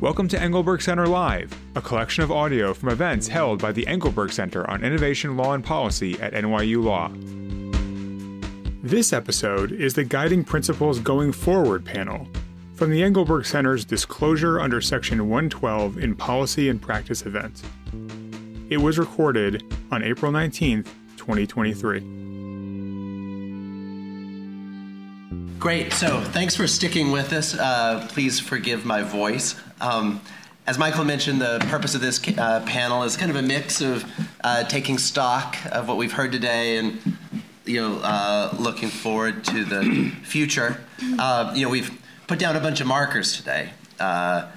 Welcome to Engelberg Center Live, a collection of audio from events held by the Engelberg Center on Innovation Law and Policy at NYU Law. This episode is the Guiding Principles Going Forward panel from the Engelberg Center's Disclosure under Section 112 in Policy and Practice event. It was recorded on April 19th, 2023. Great. So thanks for sticking with us. Uh, please forgive my voice. Um, as Michael mentioned, the purpose of this uh, panel is kind of a mix of uh, taking stock of what we've heard today and you know uh, looking forward to the future. Uh, you know, we've put down a bunch of markers today. Uh,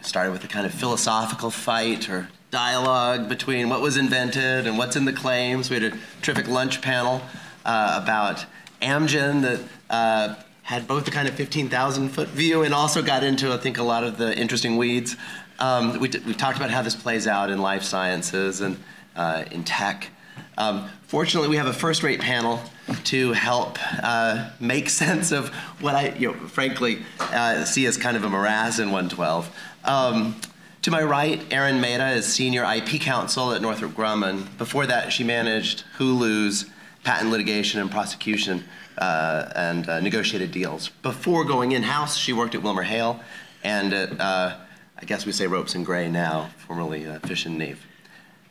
started with a kind of philosophical fight or dialogue between what was invented and what's in the claims. We had a terrific lunch panel about Amgen that had both the kind of 15,000 foot view and also got into, I think, a lot of the interesting weeds. Um, we, have talked about how this plays out in life sciences and uh, in tech. Um, fortunately, we have a first rate panel to help uh, make sense of what I, you know, frankly, uh, see as kind of a morass in 112. Um, to my right, Erin Mehta is senior IP counsel at Northrop Grumman. Before that, she managed Hulu's patent litigation and prosecution uh, and uh, negotiated deals. Before going in house, she worked at Wilmer Hale and at, uh, I guess we say Ropes and Gray now, formerly uh, Fish and Neave.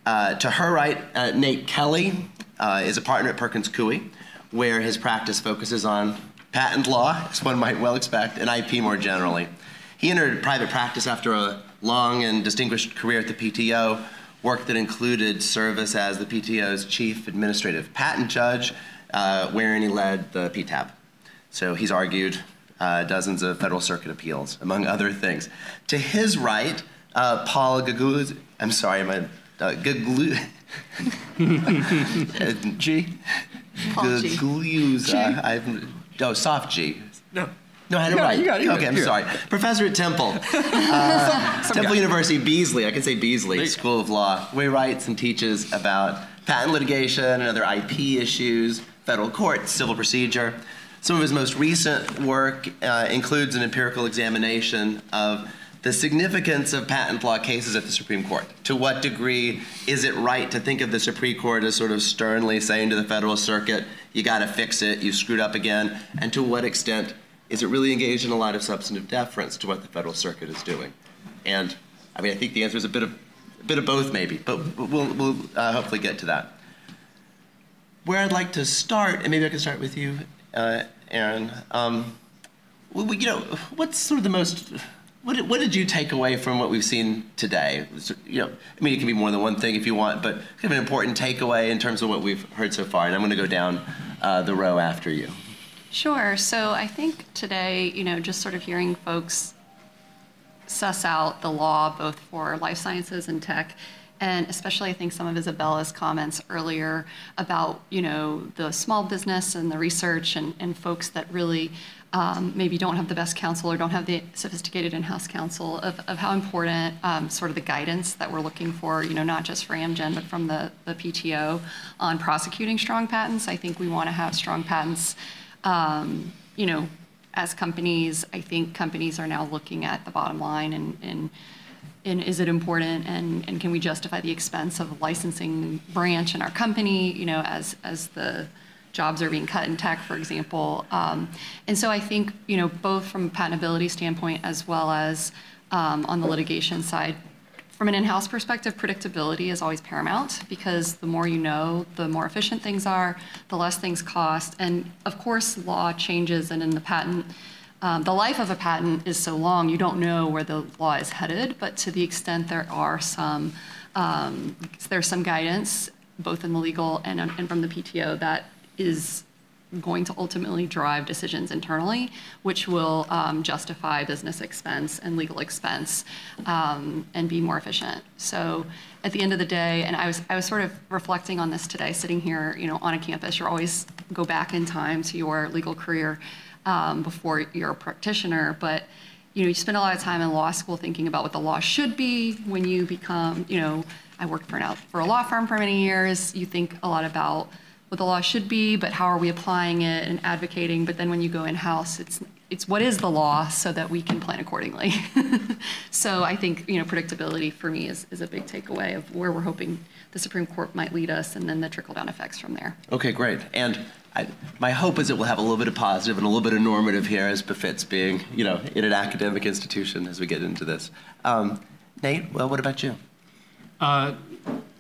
Uh, to her right, uh, Nate Kelley is a partner at Perkins Coie, where his practice focuses on patent law, as one might well expect, and IP more generally. He entered private practice after a long and distinguished career at the PTO, work that included service as the PTO's chief administrative patent judge, uh, wherein he led the PTAB. So he's argued uh, dozens of Federal Circuit appeals, among other things. To his right, uh, Paul Gagluz, I'm sorry, my uh, Gaglu, G? Gagluzza. I've, oh, soft G. No. No, I had it right. You got it, you okay, got I'm it. sorry. Professor at Temple, uh, Temple University, Beasley. I can say Beasley School of Law, where he writes and teaches about patent litigation and other IP issues, federal court, civil procedure. Some of his most recent work uh, includes an empirical examination of the significance of patent law cases at the Supreme Court. To what degree is it right to think of the Supreme Court as sort of sternly saying to the Federal Circuit, you got to fix it, you screwed up again? And to what extent is it really engaged in a lot of substantive deference to what the Federal Circuit is doing? And I mean, I think the answer is a bit of, a bit of both, maybe, but we'll, we'll uh, hopefully get to that. Where I'd like to start, and maybe I can start with you, uh, Erin. Um, well, you know, what's sort of the most what did, what did you take away from what we've seen today? You know, I mean, it can be more than one thing if you want, but kind of an important takeaway in terms of what we've heard so far. And I'm going to go down uh, the row after you. Sure. So I think today, you know, just sort of hearing folks suss out the law both for life sciences and tech, and especially I think some of Isabella's comments earlier about, you know, the small business and the research and, and folks that really um, maybe don't have the best counsel or don't have the sophisticated in-house counsel of, of how important um, sort of the guidance that we're looking for, you know, not just for Amgen, but from the, the PTO on prosecuting strong patents. I think we want to have strong patents um, you know, as companies, I think companies are now looking at the bottom line and, and, and is it important and, and can we justify the expense of a licensing branch in our company, you know, as, as the jobs are being cut in tech, for example. Um, and so I think, you know, both from a patentability standpoint as well as um, on the litigation side, from an in-house perspective, predictability is always paramount because the more you know, the more efficient things are, the less things cost. And of course, law changes, and in the patent, um, the life of a patent is so long, you don't know where the law is headed. But to the extent there are some, um, there's some guidance, both in the legal and, and from the PTO, that is going to ultimately drive decisions internally, which will um, justify business expense and legal expense um, and be more efficient. So at the end of the day, and I was, I was sort of reflecting on this today, sitting here, you know, on a campus, you always go back in time to your legal career um, before you're a practitioner, but you know, you spend a lot of time in law school thinking about what the law should be when you become, you know, I worked for, an, for a law firm for many years. You think a lot about what the law should be, but how are we applying it and advocating. But then when you go in house, it's it's what is the law so that we can plan accordingly. so I think you know predictability for me is, is a big takeaway of where we're hoping the Supreme Court might lead us, and then the trickle down effects from there. Okay, great. And I, my hope is that we'll have a little bit of positive and a little bit of normative here, as befits being you know in an academic institution as we get into this. Um, Nate, well, what about you? Uh,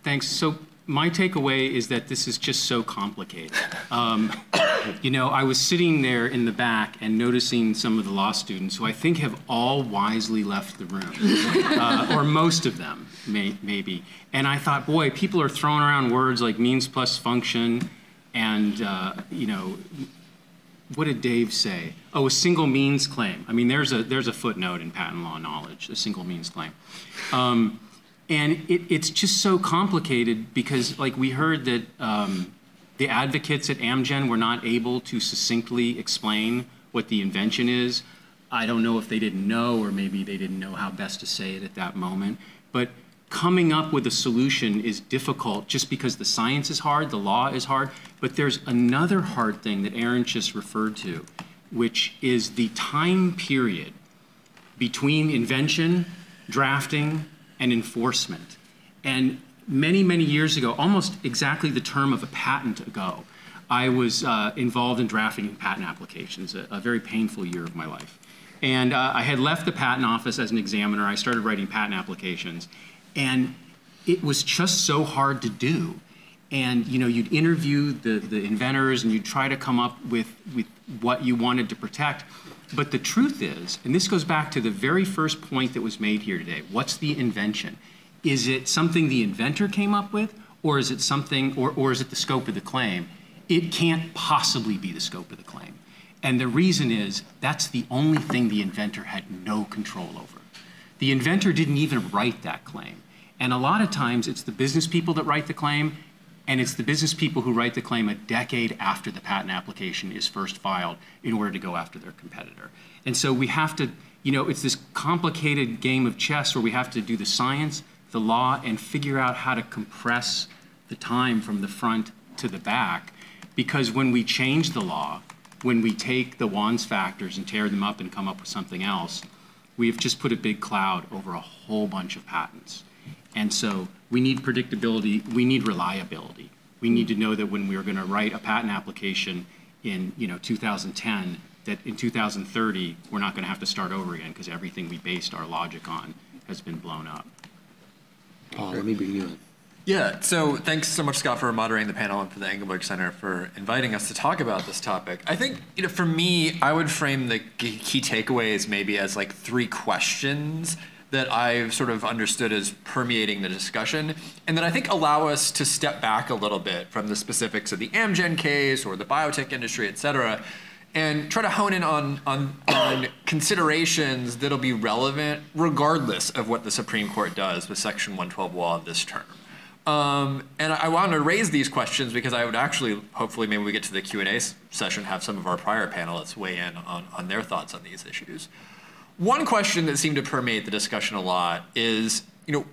thanks. So my takeaway is that this is just so complicated. Um, you know, I was sitting there in the back and noticing some of the law students who I think have all wisely left the room, uh, or most of them, may, maybe. And I thought, boy, people are throwing around words like means plus function, and uh, you know, what did Dave say? Oh, a single means claim. I mean, there's a there's a footnote in patent law knowledge, a single means claim. Um, and it, it's just so complicated because, like, we heard that um, the advocates at Amgen were not able to succinctly explain what the invention is. I don't know if they didn't know, or maybe they didn't know how best to say it at that moment. But coming up with a solution is difficult just because the science is hard, the law is hard. But there's another hard thing that Erin just referred to, which is the time period between invention, drafting, and enforcement. And many, many years ago, almost exactly the term of a patent ago, I was uh, involved in drafting patent applications, a, a, very painful year of my life. And uh, I had left the patent office as an examiner. I started writing patent applications. And it was just so hard to do. And you know, you'd interview the, the inventors and you'd try to come up with, with what you wanted to protect. But the truth is, and this goes back to the very first point that was made here today what's the invention? Is it something the inventor came up with, or is it something, or, or is it the scope of the claim? It can't possibly be the scope of the claim. And the reason is that's the only thing the inventor had no control over. The inventor didn't even write that claim. And a lot of times it's the business people that write the claim, and it's the business people who write the claim a decade after the patent application is first filed in order to go after their competitor. And so we have to, you know, it's this complicated game of chess where we have to do the science, the law, and figure out how to compress the time from the front to the back. Because when we change the law, when we take the Wands factors and tear them up and come up with something else, we've just put a big cloud over a whole bunch of patents. And so we need predictability, we need reliability. We need to know that when we're going to write a patent application in you know 2010, that in 2030 we're not going to have to start over again because everything we based our logic on has been blown up. Paul, let me bring you in. Yeah, so thanks so much, Scott, for moderating the panel and for the Engelberg Center for inviting us to talk about this topic. I think, you know, for me, I would frame the key takeaways maybe as like three questions that I've sort of understood as permeating the discussion, and that I think allow us to step back a little bit from the specifics of the Amgen case or the biotech industry, et cetera, and try to hone in on, on, on considerations that'll be relevant regardless of what the Supreme Court does with Section 112 law of this term. Um, and I, I to raise these questions because I would actually, hopefully, maybe we get to the Q&A session, have some of our prior panelists weigh in on, on their thoughts on these issues. One question that seemed to permeate the discussion a lot is, you know,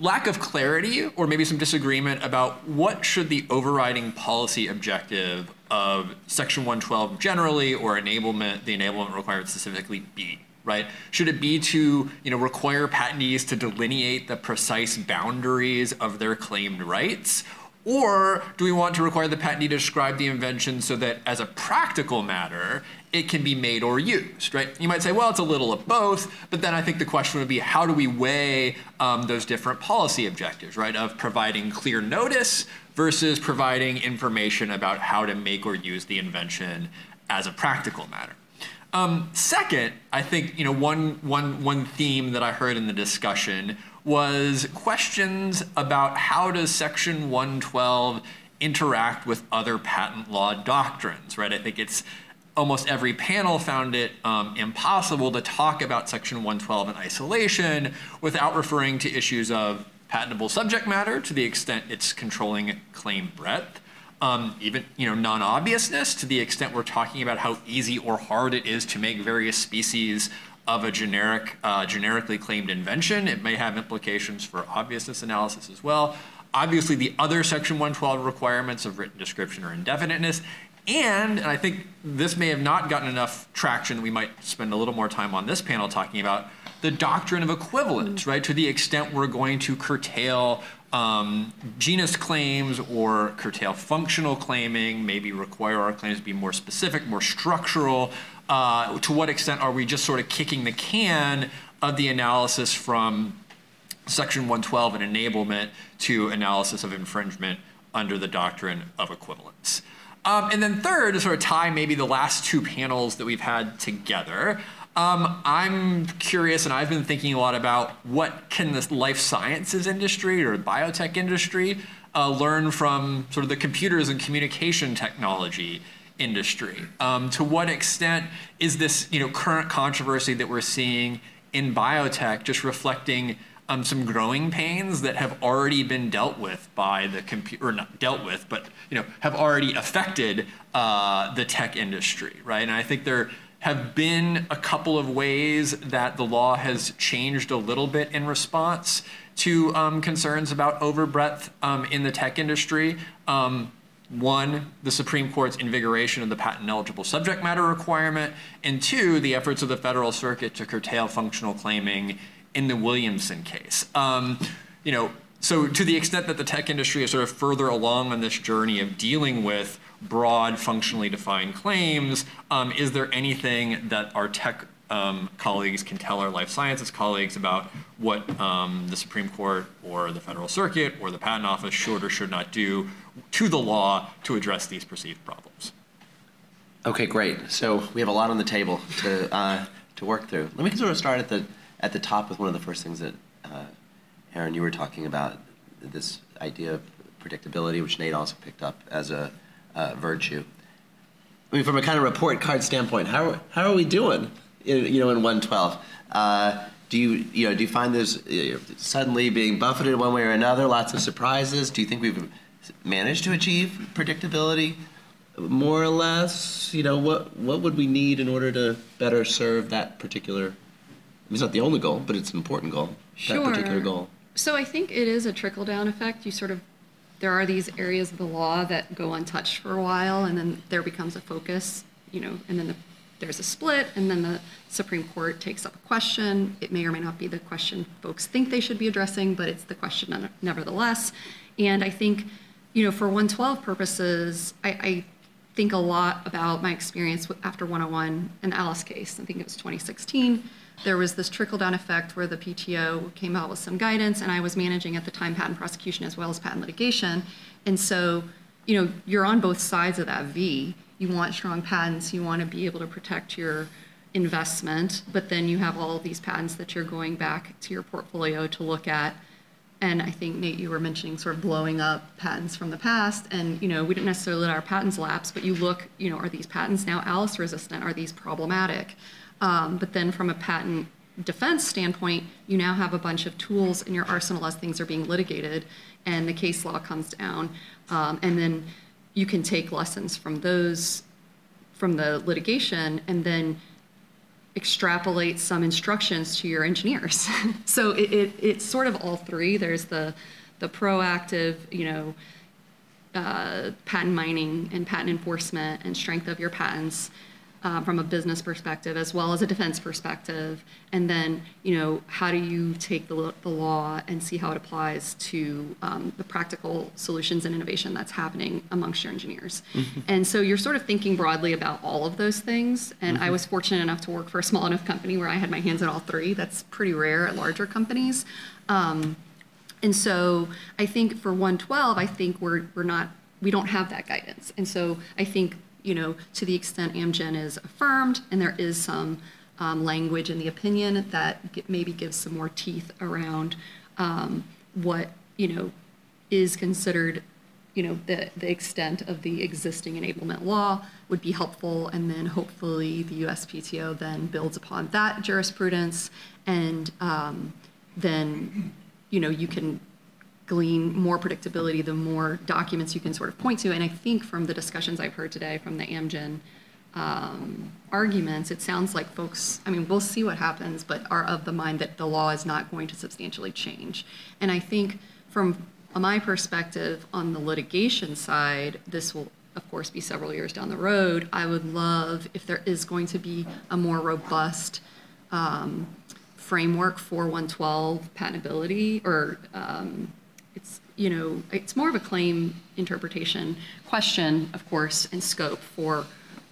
lack of clarity or maybe some disagreement about what should the overriding policy objective of Section 112 generally or enablement, the enablement requirement specifically be, right? Should it be to, you know, require patentees to delineate the precise boundaries of their claimed rights? Or do we want to require the patentee to describe the invention so that as a practical matter, it can be made or used, right? You might say, well, it's a little of both, but then I think the question would be how do we weigh um, those different policy objectives, right? Of providing clear notice versus providing information about how to make or use the invention as a practical matter. Um, second, I think you know one, one, one theme that I heard in the discussion was questions about how does Section 112 interact with other patent law doctrines, right? I think it's almost every panel found it um, impossible to talk about Section 112 in isolation without referring to issues of patentable subject matter to the extent it's controlling claim breadth. Um, even you know non-obviousness to the extent we're talking about how easy or hard it is to make various species of a generic, uh, generically claimed invention. It may have implications for obviousness analysis as well. Obviously, the other Section 112 requirements of written description or indefiniteness, And, and I think this may have not gotten enough traction. We might spend a little more time on this panel talking about the doctrine of equivalents, right? To the extent we're going to curtail um, genus claims or curtail functional claiming, maybe require our claims to be more specific, more structural. Uh, to what extent are we just sort of kicking the can of the analysis from Section 112 and enablement to analysis of infringement under the doctrine of equivalents? Um, and then third, to sort of tie maybe the last two panels that we've had together, um, I'm curious, and I've been thinking a lot about what can the life sciences industry or biotech industry uh, learn from sort of the computers and communication technology industry. Um, to what extent is this, you know, current controversy that we're seeing in biotech just reflecting um, some growing pains that have already been dealt with by the computer, or not dealt with, but you know, have already affected uh, the tech industry, right? And I think there have been a couple of ways that the law has changed a little bit in response to um, concerns about overbreadth um, in the tech industry. Um, one, the Supreme Court's invigoration of the patent eligible subject matter requirement, and two, the efforts of the Federal Circuit to curtail functional claiming in the Williamson case. Um, you know, so to the extent that the tech industry is sort of further along on this journey of dealing with broad, functionally defined claims. Um, is there anything that our tech um, colleagues can tell our life sciences colleagues about what um, the Supreme Court or the Federal Circuit or the Patent Office should or should not do to the law to address these perceived problems? Okay, great. So we have a lot on the table to uh, to work through. Let me sort of start at the at the top with one of the first things that uh, Erin you were talking about this idea of predictability, which Nate also picked up as a uh, virtue. I mean, from a kind of report card standpoint, how, how are we doing? In, you know, in 112, uh, do you you know do you find this uh, suddenly being buffeted one way or another? Lots of surprises. Do you think we've managed to achieve predictability, more or less? You know, what what would we need in order to better serve that particular? It's not the only goal, but it's an important goal. Sure. That particular goal. So I think it is a trickle down effect. You sort of there are these areas of the law that go untouched for a while, and then there becomes a focus, you know, and then the, there's a split, and then the Supreme Court takes up a question. It may or may not be the question folks think they should be addressing, but it's the question nevertheless. And I think, you know, for 112 purposes, I, I think a lot about my experience after 101 and Alice case. I think it was 2016 there was this trickle down effect where the PTO came out with some guidance, and I was managing at the time patent prosecution as well as patent litigation. And so, you know, you're on both sides of that V. You want strong patents, you want to be able to protect your investment, but then you have all these patents that you're going back to your portfolio to look at. And I think Nate, you were mentioning sort of blowing up patents from the past, and you know we didn't necessarily let our patents lapse, but you look, you know, are these patents now Alice resistant? Are these problematic? Um, but then from a patent defense standpoint, you now have a bunch of tools in your arsenal as things are being litigated and the case law comes down. Um, and then you can take lessons from those, from the litigation, and then extrapolate some instructions to your engineers. so it, it, it's sort of all three. There's the, the proactive, you know, uh, patent mining and patent enforcement and strength of your patents uh, from a business perspective as well as a defense perspective. And then you know how do you take the, the law and see how it applies to um, the practical solutions and innovation that's happening amongst your engineers? Mm-hmm. and so you're sort of thinking broadly about all of those things. And mm-hmm. i was fortunate enough to work for a small enough company where i had my hands in all three. That's pretty rare at larger companies. Um, and so i think for 112 i think we're, we're not we don't have that guidance. And so i think you know, to the extent Amgen is affirmed, and there is some um, language in the opinion that maybe gives some more teeth around um, what you know is considered, you know, the the extent of the existing enablement law would be helpful, and then hopefully the USPTO then builds upon that jurisprudence, and um, then you know you can glean more predictability the more documents you can sort of point to. And I think from the discussions I've heard today from the Amgen um, arguments, it sounds like folks, I mean, we'll see what happens, but are of the mind that the law is not going to substantially change. And I think from my perspective on the litigation side, this will of course, be several years down the road, I would love if there is going to be a more robust um, framework for 112 patentability, or um, it's, you know, it's more of a claim interpretation question, of course, and scope for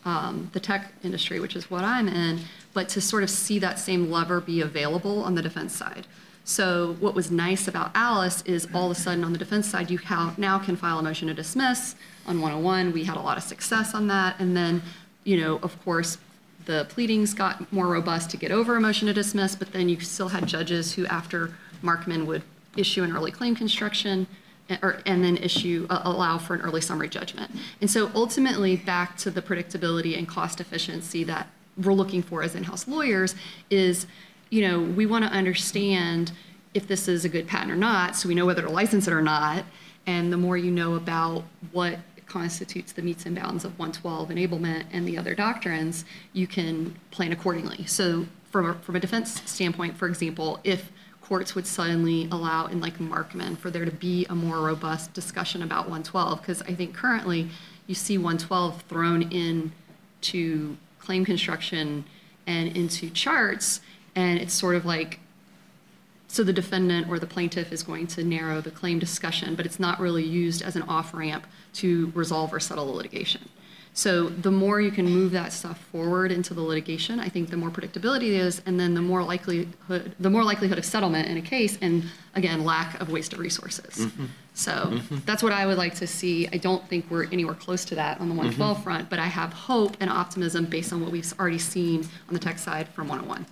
um, the tech industry, which is what I'm in, but to sort of see that same lever be available on the defense side. So what was nice about Alice is all of a sudden on the defense side, you now can file a motion to dismiss on 101. We had a lot of success on that. And then, you know, of course, the pleadings got more robust to get over a motion to dismiss, but then you still had judges who, after Markman would issue an early claim construction, eh, or, and then issue, uh, allow for an early summary judgment. And so ultimately, back to the predictability and cost efficiency that we're looking for as in-house lawyers is, you know, we want to understand if this is a good patent or not, so we know whether to license it or not. And the more you know about what constitutes the metes and bounds of 112 enablement and the other doctrines, you can plan accordingly. So from a, from a defense standpoint, for example, if courts would suddenly allow in like Markman for there to be a more robust discussion about 112, because I think currently you see 112 thrown in to claim construction and into charts, and it's sort of like so the defendant or the plaintiff is going to narrow the claim discussion, but it's not really used as an off ramp to resolve or settle the litigation. So the more you can move that stuff forward into the litigation, I think the more predictability it is, and then the more likelihood the more likelihood of settlement in a case, and again, lack of waste of resources. Mm-hmm. So that's what I would like to see. I don't think we're anywhere close to that on the 112 Mm-hmm. front, but I have hope and optimism based on what we've already seen on the tech side from 101.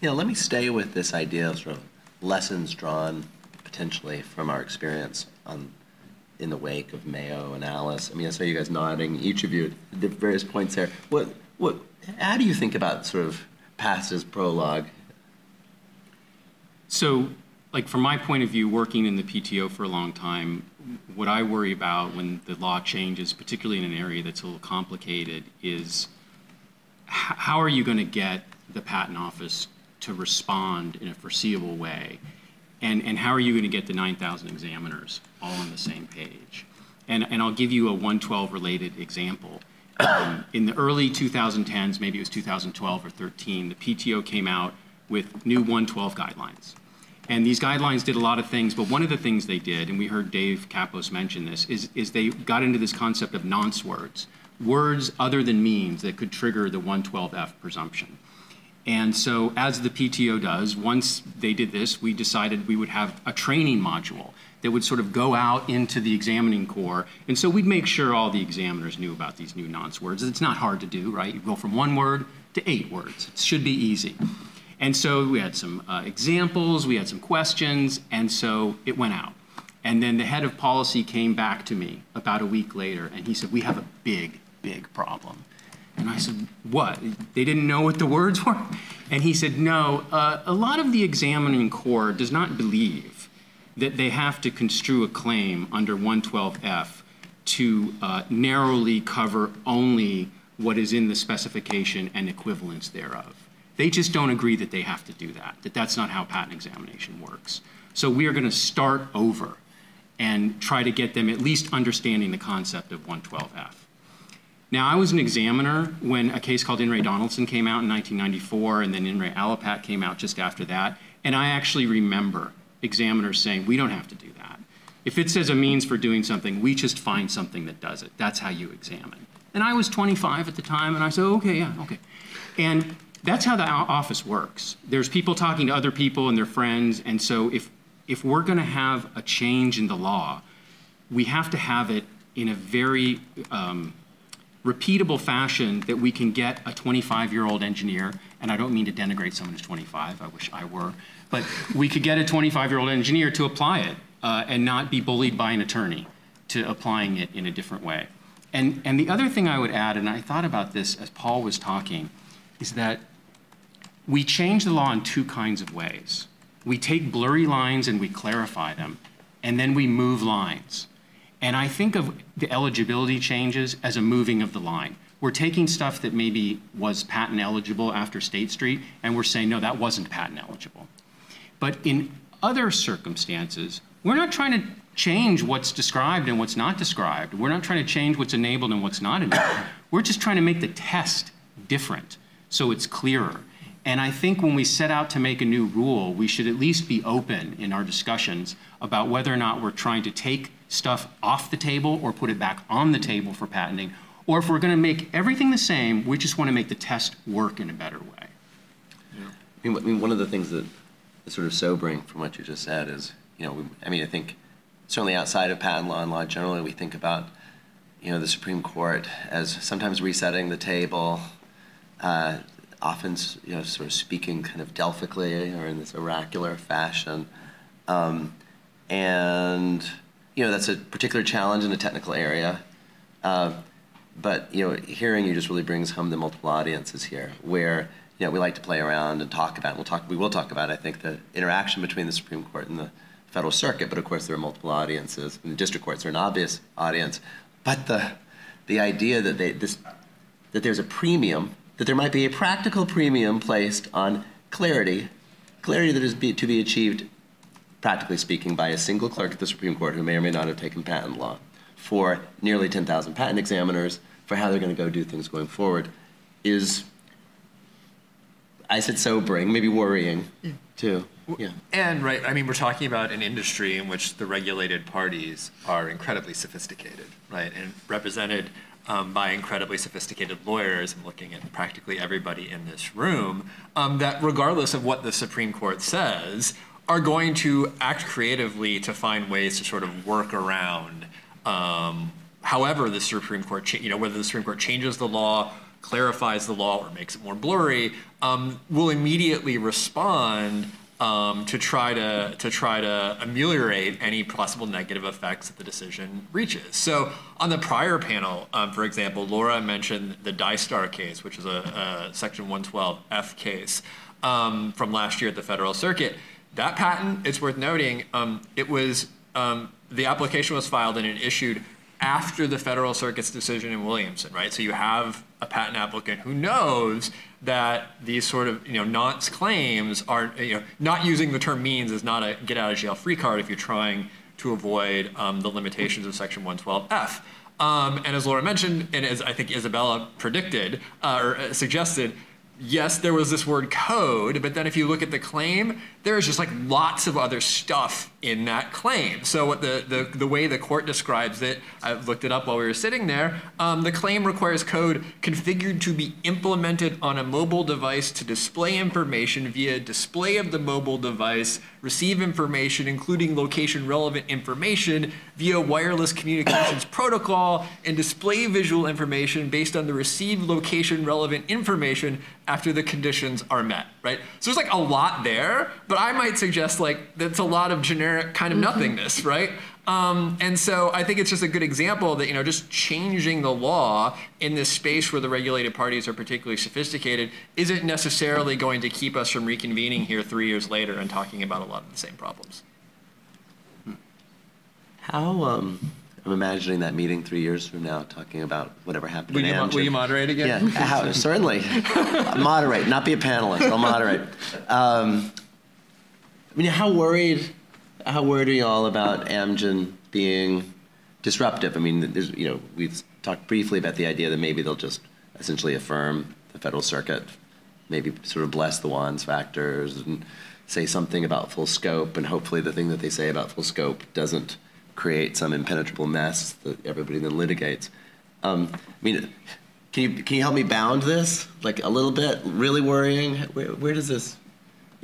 Yeah, let me stay with this idea of sort of lessons drawn potentially from our experience on, in the wake of Mayo and Alice. I mean, I saw you guys nodding, each of you at the various points there. What, what, how do you think about sort of past as prologue? So, like from my point of view, working in the PTO for a long time, what I worry about when the law changes, particularly in an area that's a little complicated, is how are you going to get the patent office to respond in a foreseeable way? And, and how are you going to get the 9,000 examiners all on the same page? And, and I'll give you a 112 related example. Um, in the early 2010s, maybe it was 2012 or 13, the PTO came out with new 112 guidelines. And these guidelines did a lot of things, but one of the things they did, and we heard Dave Kappos mention this, is, is they got into this concept of nonce words, words other than means that could trigger the 112F presumption. And so, as the PTO does, once they did this, we decided we would have a training module that would sort of go out into the examining corps. And so, we'd make sure all the examiners knew about these new nonce words. It's not hard to do, right? You go from one word to eight words. It should be easy. And so, we had some uh, examples, we had some questions, and so it went out. And then the head of policy came back to me about a week later, and he said, We have a big, big problem. And I said, What? They didn't know what the words were? And he said, No, uh, a lot of the examining corps does not believe that they have to construe a claim under 112F to uh, narrowly cover only what is in the specification and equivalents thereof. They just don't agree that they have to do that, that that's not how patent examination works. So we are going to start over and try to get them at least understanding the concept of 112F. Now, I was an examiner when a case called In re Donaldson came out in 1994, and then In re Alappat came out just after that. And I actually remember examiners saying, we don't have to do that. If it says a means for doing something, we just find something that does it. That's how you examine. And I was 25 at the time, and I said, okay, yeah, okay. And that's how the office works. There's people talking to other people and their friends, and so if, if we're going to have a change in the law, we have to have it in a very um, repeatable fashion that we can get a 25 year old engineer, and I don't mean to denigrate someone who's 25, I wish I were, but we could get a 25 year old engineer to apply it uh, and not be bullied by an attorney to applying it in a different way. And, and the other thing I would add, and I thought about this as Paul was talking, is that we change the law in two kinds of ways. We take blurry lines and we clarify them, and then we move lines. And I think of the eligibility changes as a moving of the line. We're taking stuff that maybe was patent eligible after State Street, and we're saying, no, that wasn't patent eligible. But in other circumstances, we're not trying to change what's described and what's not described. We're not trying to change what's enabled and what's not enabled. We're just trying to make the test different so it's clearer. And I think when we set out to make a new rule, we should at least be open in our discussions about whether or not we're trying to take stuff off the table or put it back on the table for patenting. Or if we're going to make everything the same, we just want to make the test work in a better way. I mean, I mean, one of the things that is sort of sobering from what you just said is, you know, we, I mean, I think certainly outside of patent law and law generally, we think about, you know, the Supreme Court as sometimes resetting the table, uh, often, you know, sort of speaking kind of Delphically or in this oracular fashion. Um, and, you know, that's a particular challenge in a technical area. Uh, but, you know, hearing you just really brings home the multiple audiences here, where, you know, we like to play around and talk about, we'll talk, we will talk about, I think, the interaction between the Supreme Court and the Federal Circuit, but of course there are multiple audiences. And the district courts are an obvious audience. But the, the idea that, they, this, that there's a premium that there might be a practical premium placed on clarity, clarity that is be, to be achieved, practically speaking, by a single clerk at the Supreme Court who may or may not have taken patent law, for nearly 10,000 patent examiners, for how they're going to go do things going forward, is, I said sobering, maybe worrying too. Yeah. And right, I mean, we're talking about an industry in which the regulated parties are incredibly sophisticated, right, and represented um, by incredibly sophisticated lawyers. I'm looking at practically everybody in this room. Um, that regardless of what the Supreme Court says, are going to act creatively to find ways to sort of work around. Um, however, the Supreme Court, you know, whether the Supreme Court changes the law, clarifies the law, or makes it more blurry, um, will immediately respond um, to try to to try to ameliorate any possible negative effects that the decision reaches. So on the prior panel, um, for example, Laura mentioned the DISTAR case, which is a, a Section 112F case um, from last year at the Federal Circuit. That patent, it's worth noting, um, it was um, the application was filed and it issued after the Federal Circuit's decision in Williamson, right? So you have a patent applicant who knows that these sort of you know nonce claims are you know not using the term means is not a get out of jail free card if you're trying to avoid um, the limitations of Section 112F. Um, and as Laura mentioned, and as I think Isabella predicted uh, or uh, suggested, yes, there was this word code, but then if you look at the claim, there's just like lots of other stuff in that claim. So what the, the, the way the court describes it, I looked it up while we were sitting there, um, the claim requires code configured to be implemented on a mobile device to display information via display of the mobile device, receive information including location relevant information via wireless communications protocol, and display visual information based on the received location relevant information after the conditions are met, right? So there's like a lot there, but I might suggest like that's a lot of generic kind of nothingness, right? Um, and so I think it's just a good example that you know just changing the law in this space where the regulated parties are particularly sophisticated isn't necessarily going to keep us from reconvening here three years later and talking about a lot of the same problems. How, um, I'm imagining that meeting three years from now, talking about whatever happened Will in you, mo- will you moderate again? Yeah, how, certainly. moderate, not be a panelist. I'll moderate. Um, I mean, how worried, how worried are you all about Amgen being disruptive? I mean, there's, you know, we've talked briefly about the idea that maybe they'll just essentially affirm the Federal Circuit, maybe sort of bless the Wands factors and say something about full scope, and hopefully the thing that they say about full scope doesn't create some impenetrable mess that everybody then litigates. Um, I mean, can you can you help me bound this like a little bit? Really worrying. Where, where does this?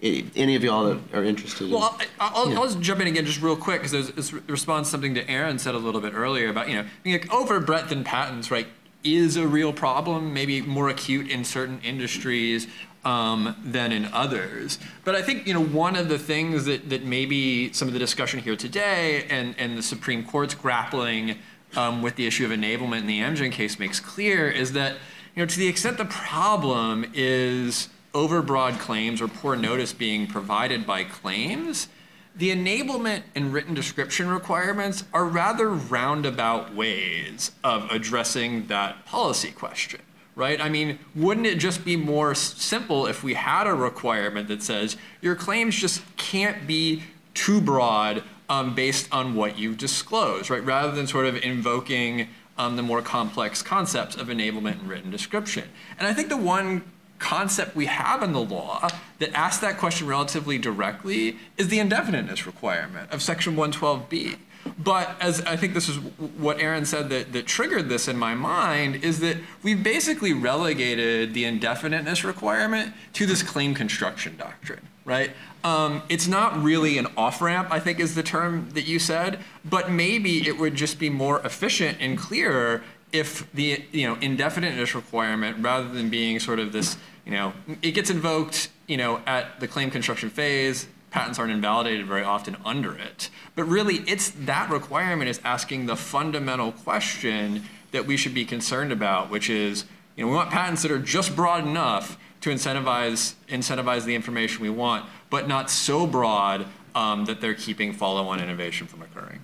Any of y'all that are interested? in, Well, I- I'll, Yeah. I'll just jump in again just real quick because response to something to Erin said a little bit earlier about you know being like over breadth in patents right is a real problem, maybe more acute in certain industries um, than in others. But I think you know one of the things that that maybe some of the discussion here today and and the Supreme Court's grappling um, with the issue of enablement in the Amgen case makes clear is that you know to the extent the problem is overbroad claims or poor notice being provided by claims, the enablement and written description requirements are rather roundabout ways of addressing that policy question, right? I mean, wouldn't it just be more simple if we had a requirement that says your claims just can't be too broad um, based on what you've disclosed, right? Rather than sort of invoking um, the more complex concepts of enablement and written description. And I think the one concept we have in the law that asks that question relatively directly is the indefiniteness requirement of Section 112B. But as I think this is what Erin said that, that triggered this in my mind is that we've basically relegated the indefiniteness requirement to this claim construction doctrine, right? Um, it's not really an off ramp, I think is the term that you said, but maybe it would just be more efficient and clearer if the you know indefiniteness requirement, rather than being sort of this, you know, it gets invoked, you know, at the claim construction phase, patents aren't invalidated very often under it. But really, it's that requirement is asking the fundamental question that we should be concerned about, which is, you know, we want patents that are just broad enough to incentivize incentivize the information we want, but not so broad um, that they're keeping follow-on innovation from occurring.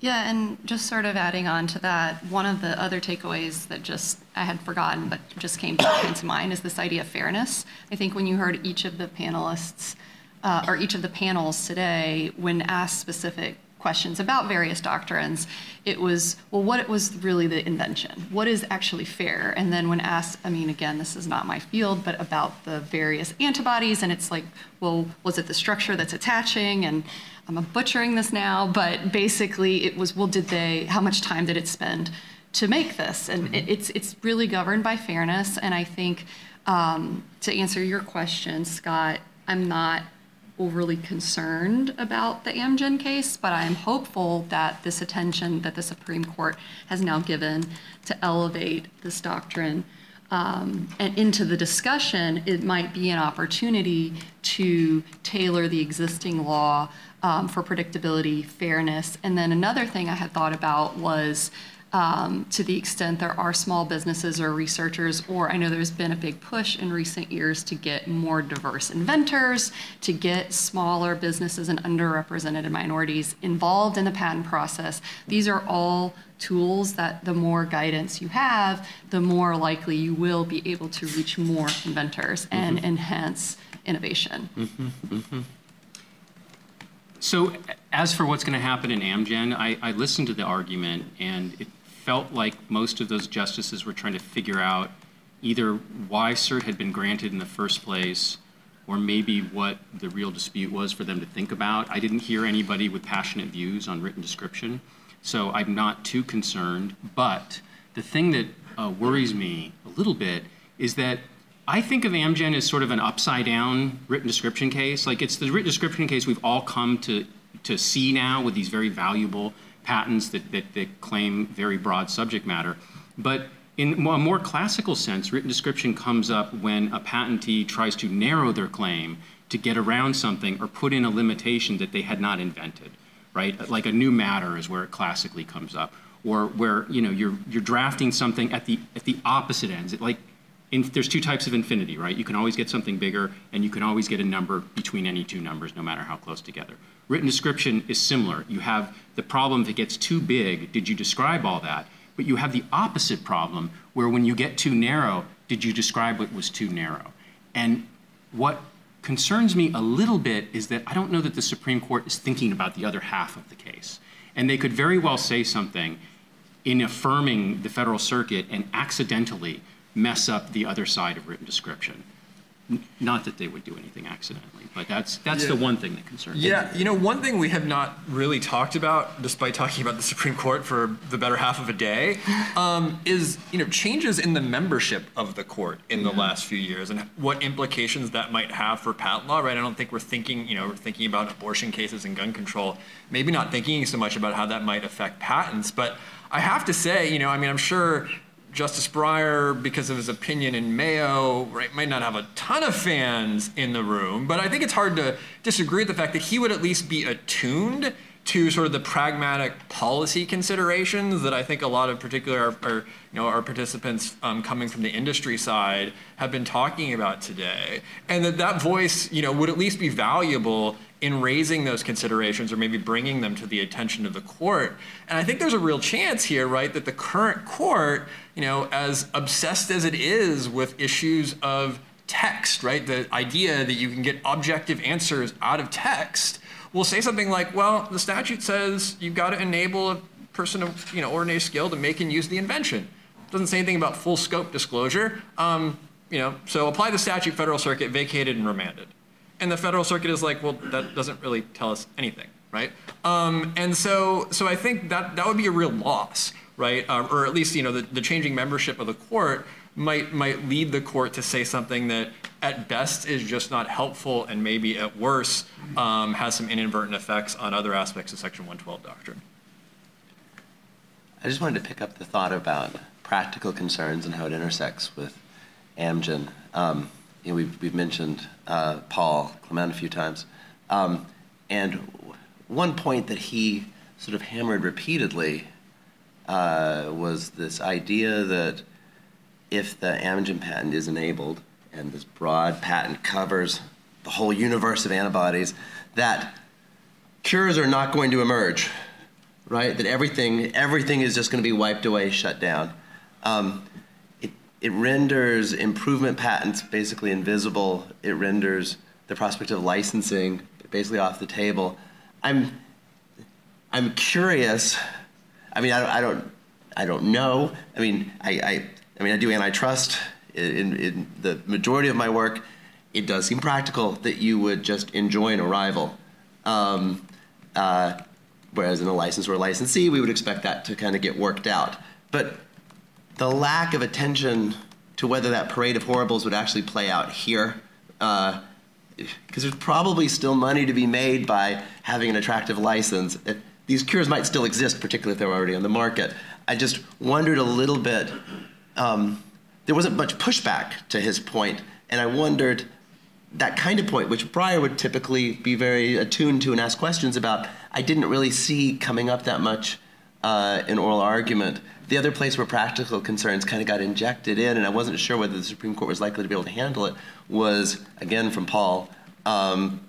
Yeah, and just sort of adding on to that, one of the other takeaways that just I had forgotten but just came to mind is this idea of fairness. I think when you heard each of the panelists uh, or each of the panels today, when asked specific questions about various doctrines, it was, well, what was really the invention? What is actually fair? And then when asked, I mean, again, this is not my field, but about the various antibodies, and it's like, well, was it the structure that's attaching? And I'm butchering this now, but basically it was, well, did they, how much time did it spend to make this? And mm-hmm. it's, it's really governed by fairness. And I think um, to answer your question, Scott, I'm not overly concerned about the Amgen case, but I'm hopeful that this attention that the Supreme Court has now given to elevate this doctrine um, and into the discussion, it might be an opportunity to tailor the existing law um, for predictability, fairness. And then another thing I had thought about was um, to the extent there are small businesses or researchers, or I know there's been a big push in recent years to get more diverse inventors, to get smaller businesses and underrepresented minorities involved in the patent process. These are all tools that the more guidance you have, the more likely you will be able to reach more inventors and mm-hmm. enhance innovation. Mm-hmm. Mm-hmm. So, as for what's going to happen in Amgen, I, I listened to the argument and it felt like most of those justices were trying to figure out either why cert had been granted in the first place or maybe what the real dispute was for them to think about. I didn't hear anybody with passionate views on written description, so I'm not too concerned. But the thing that uh, worries me a little bit is that I think of Amgen as sort of an upside down written description case. Like it's the written description case we've all come to, to see now with these very valuable patents that, that, that claim very broad subject matter. But in a more classical sense, written description comes up when a patentee tries to narrow their claim to get around something or put in a limitation that they had not invented, right? Like a new matter is where it classically comes up, or where you know you're you're drafting something at the at the opposite ends. It, like in, there's two types of infinity, right? You can always get something bigger, and you can always get a number between any two numbers, no matter how close together. Written description is similar. You have the problem that gets too big, did you describe all that? But you have the opposite problem where when you get too narrow, did you describe what was too narrow? And what concerns me a little bit is that I don't know that the Supreme Court is thinking about the other half of the case. And they could very well say something in affirming the Federal Circuit and accidentally mess up the other side of written description. Not that they would do anything accidentally, but that's that's yeah. the one thing that concerns me. Yeah, you know, one thing we have not really talked about, despite talking about the Supreme Court for the better half of a day, um, is you know changes in the membership of the court in the last few years and what implications that might have for patent law. Right? I don't think we're thinking you know we're thinking about abortion cases and gun control, maybe not thinking so much about how that might affect patents, but I have to say, you know, I mean, I'm sure Justice Breyer, because of his opinion in Mayo, right, might not have a ton of fans in the room, but I think it's hard to disagree with the fact that he would at least be attuned to sort of the pragmatic policy considerations that I think a lot of particular our, our you know our participants um, coming from the industry side have been talking about today, and that that voice you know would at least be valuable in raising those considerations or maybe bringing them to the attention of the court. And I think there's a real chance here, right, that the current court, you know, as obsessed as it is with issues of text, right, the idea that you can get objective answers out of text, will say something like, well, the statute says you've got to enable a person of you know ordinary skill to make and use the invention. Doesn't say anything about full scope disclosure. Um, you know, so apply the statute, Federal Circuit, vacated and remanded. And the Federal Circuit is like, well, that doesn't really tell us anything, right? Um, and so, so I think that that would be a real loss, right? Uh, or at least, you know, the, the changing membership of the court might might lead the court to say something that at best is just not helpful and maybe at worst um, has some inadvertent effects on other aspects of Section 112 doctrine. I just wanted to pick up the thought about practical concerns and how it intersects with Amgen. Um, you know, we've, we've mentioned uh, Paul Clement a few times. Um, and one point that he sort of hammered repeatedly uh, was this idea that if the Amgen patent is enabled and this broad patent covers the whole universe of antibodies, that cures are not going to emerge, right? That everything, everything is just going to be wiped away, shut down. Um, it, it renders improvement patents basically invisible. It renders the prospect of licensing basically off the table. I'm, I'm curious. I mean, I don't, I don't, I don't know. I mean, I, I, I mean, I do antitrust. In, in the majority of my work, it does seem practical that you would just enjoin a rival. Um, uh, whereas in a license or a licensee, we would expect that to kind of get worked out. But the lack of attention to whether that parade of horribles would actually play out here, because uh, there's probably still money to be made by having an attractive license. It, these cures might still exist, particularly if they're already on the market. I just wondered a little bit. Um, there wasn't much pushback to his point, and I wondered that kind of point, which Breyer would typically be very attuned to and ask questions about, I didn't really see coming up that much uh, in oral argument. The other place where practical concerns kind of got injected in, and I wasn't sure whether the Supreme Court was likely to be able to handle it, was again from Paul, um,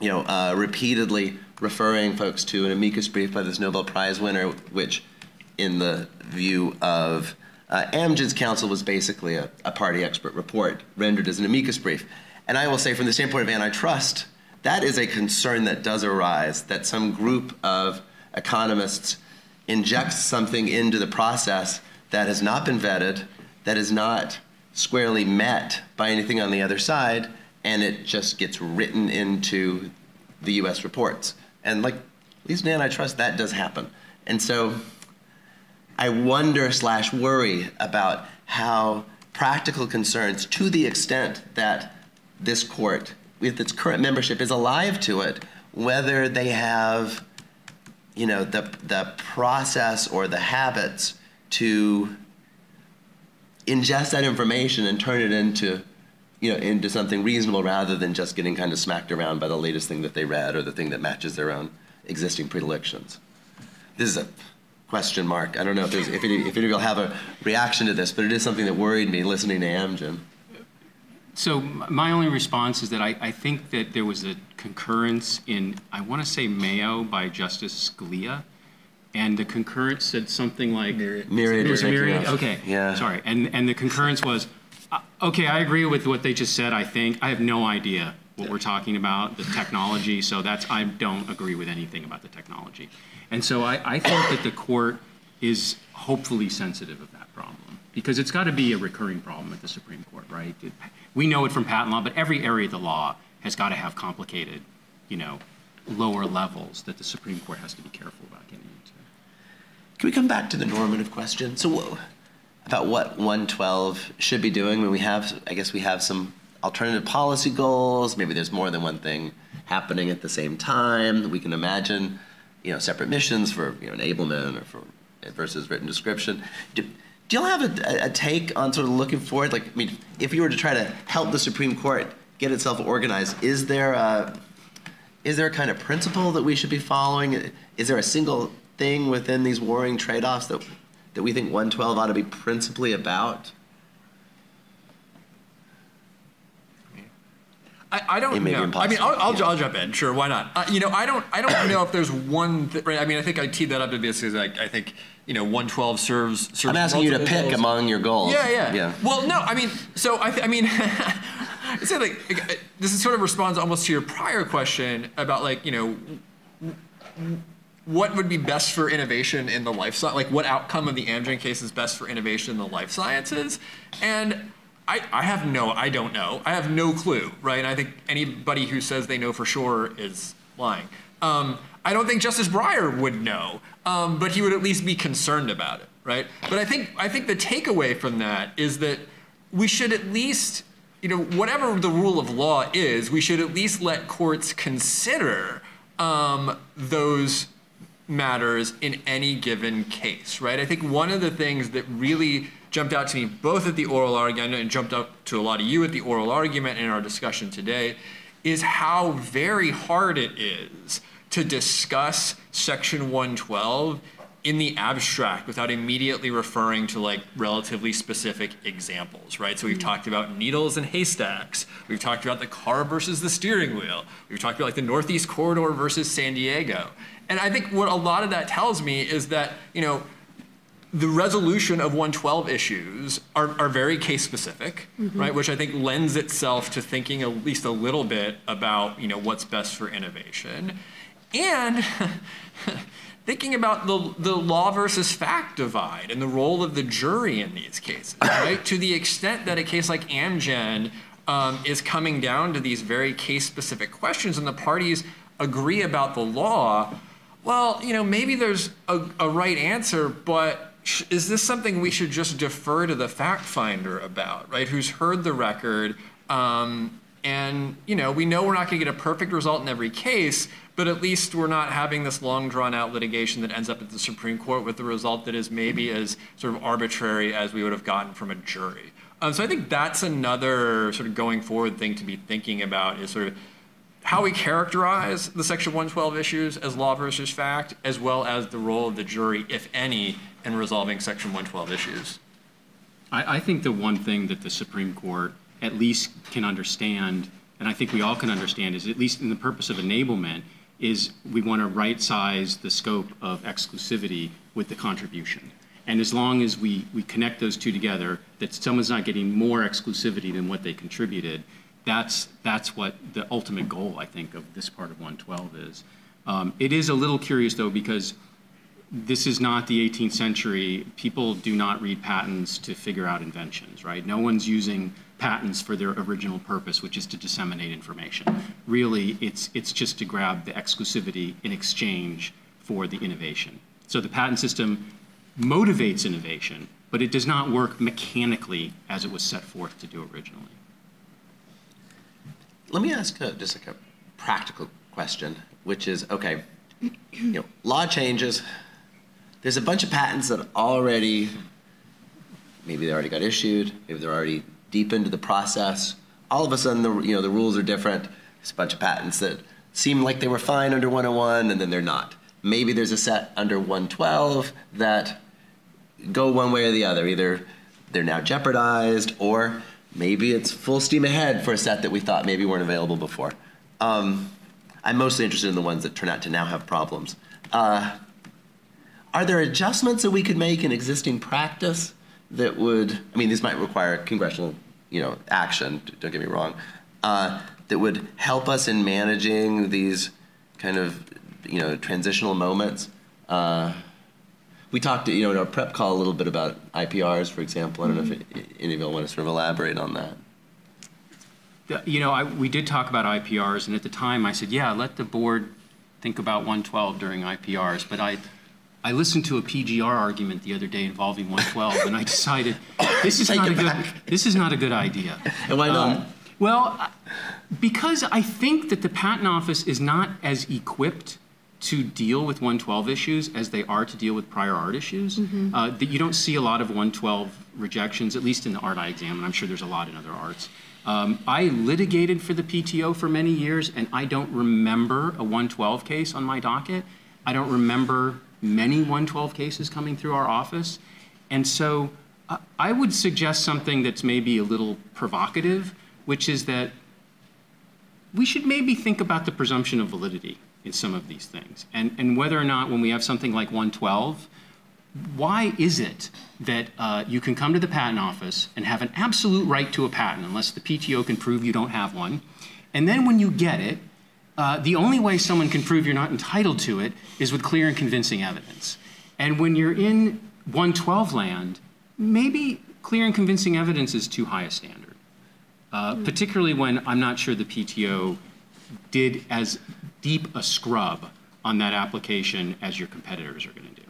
you know, uh, repeatedly referring folks to an amicus brief by this Nobel Prize winner, which, in the view of uh, Amgen's counsel, was basically a, a party expert report rendered as an amicus brief. And I will say, from the standpoint of antitrust, that is a concern that does arise that some group of economists injects something into the process that has not been vetted, that is not squarely met by anything on the other side, and it just gets written into the US reports. And like, at least in antitrust, that does happen. And so I wonder slash worry about how practical concerns, to the extent that this court, with its current membership, is alive to it, whether they have you know the the process or the habits to ingest that information and turn it into you know into something reasonable rather than just getting kind of smacked around by the latest thing that they read or the thing that matches their own existing predilections. This is a question mark. I don't know if there's if any, if any of you will have a reaction to this, but it is something that worried me listening to Amgen. So my only response is that I, I think that there was a concurrence in, I want to say Mayo by Justice Scalia, and the concurrence said something like Myriad. It was Myriad. Okay. Yeah. Sorry. And and the concurrence was, uh, okay, I agree with what they just said. I think I have no idea what we're talking about, the technology. So that's I don't agree with anything about the technology, and so I, I think that the court is hopefully sensitive of that problem because it's got to be a recurring problem at the Supreme Court, right? It, we know it from patent law, but every area of the law has got to have complicated, you know, lower levels that the Supreme Court has to be careful about getting into. Can we come back to the normative question? So, about what 112 should be doing when we have, I guess we have some alternative policy goals. Maybe there's more than one thing happening at the same time. That we can imagine, you know, separate missions for you know, enablement or for versus written description. Do, do y'all have a, a, take on sort of looking forward? Like, I mean, if you were to try to help the Supreme Court get itself organized, is there a, is there a kind of principle that we should be following? Is there a single thing within these warring trade-offs that, that we think 112 ought to be principally about? I, I don't know. I mean, I'll, I'll, yeah. I'll, jump in. Sure, why not? Uh, you know, I don't. I don't know if there's one. Th- right? I mean, I think I teed that up a bit because I, I think you know 112 serves. serves I'm asking you to pick goals. among your goals. Yeah, yeah, yeah. Well, no, I mean, so I, th- I mean, say like like, uh, this is sort of responds almost to your prior question about like you know what would be best for innovation in the life science, like what outcome of the Amgen case is best for innovation in the life sciences, and I, I have no, I don't know, I have no clue, right? And I think anybody who says they know for sure is lying. Um, I don't think Justice Breyer would know, um, but he would at least be concerned about it, right? But I think I think the takeaway from that is that we should at least, you know, whatever the rule of law is, we should at least let courts consider um, those matters in any given case, right? I think one of the things that really jumped out to me both at the oral argument and jumped up to a lot of you at the oral argument in our discussion today is how very hard it is to discuss section 112 in the abstract without immediately referring to like relatively specific examples, right? So we've mm-hmm. talked about needles and haystacks. We've talked about the car versus the steering wheel. We've talked about like the Northeast corridor versus San Diego. And I think what a lot of that tells me is that, you know, the resolution of 112 issues are, are very case specific, right? Which I think lends itself to thinking at least a little bit about, you know, what's best for innovation. And thinking about the, the law versus fact divide and the role of the jury in these cases, right? to the extent that a case like Amgen um, is coming down to these very case specific questions and the parties agree about the law, well, you know, maybe there's a, a right answer, but is this something we should just defer to the fact finder about, right? Who's heard the record? Um, and, you know, we know we're not going to get a perfect result in every case, but at least we're not having this long drawn out litigation that ends up at the Supreme Court with the result that is maybe as sort of arbitrary as we would have gotten from a jury. Um, so I think that's another sort of going forward thing to be thinking about is sort of how we characterize the Section 112 issues as law versus fact, as well as the role of the jury, if any, in resolving Section 112 issues. I, I think the one thing that the Supreme Court at least can understand, and I think we all can understand, is at least in the purpose of enablement, is we want to right size the scope of exclusivity with the contribution. And as long as we, we connect those two together, that someone's not getting more exclusivity than what they contributed, that's, that's what the ultimate goal, I think, of this part of 112 is. Um, it is a little curious, though, because this is not the 18th century. People do not read patents to figure out inventions, right? No one's using patents for their original purpose, which is to disseminate information. Really, it's, it's just to grab the exclusivity in exchange for the innovation. So the patent system motivates innovation, but it does not work mechanically as it was set forth to do originally. Let me ask uh, just like a practical question, which is okay, you know, law changes. There's a bunch of patents that already, maybe they already got issued, maybe they're already deep into the process. All of a sudden, the you know the rules are different. There's a bunch of patents that seem like they were fine under 101, and then they're not. Maybe there's a set under 112 that go one way or the other. Either they're now jeopardized, or maybe it's full steam ahead for a set that we thought maybe weren't available before. Um, I'm mostly interested in the ones that turn out to now have problems. Uh, are there adjustments that we could make in existing practice that would? I mean, these might require congressional, you know, action. Don't get me wrong. Uh, that would help us in managing these kind of, you know, transitional moments. Uh, we talked, you know, in our prep call a little bit about IPRs, for example. I don't know if any of you want to sort of elaborate on that. The- You know, I, we did talk about IPRs, and at the time I said, yeah, let the board think about 112 during IPRs. But I, I listened to a PGR argument the other day involving 112, and I decided this is not a good, back. this is not a good idea. And why not? Um, well, because I think that the patent office is not as equipped to deal with 112 issues as they are to deal with prior art issues. Uh, that you don't see a lot of 112 rejections, at least in the art I exam, and I'm sure there's a lot in other arts. Um, I litigated for the PTO for many years, and I don't remember a 112 case on my docket. I don't remember many 112 cases coming through our office. And so uh, I would suggest something that's maybe a little provocative, which is that we should maybe think about the presumption of validity in some of these things and, and whether or not when we have something like 112 why is it that uh, you can come to the patent office and have an absolute right to a patent unless the PTO can prove you don't have one? And then when you get it, uh, the only way someone can prove you're not entitled to it is with clear and convincing evidence. And when you're in 112 land, maybe clear and convincing evidence is too high a standard, uh, particularly when I'm not sure the PTO did as deep a scrub on that application as your competitors are going to do.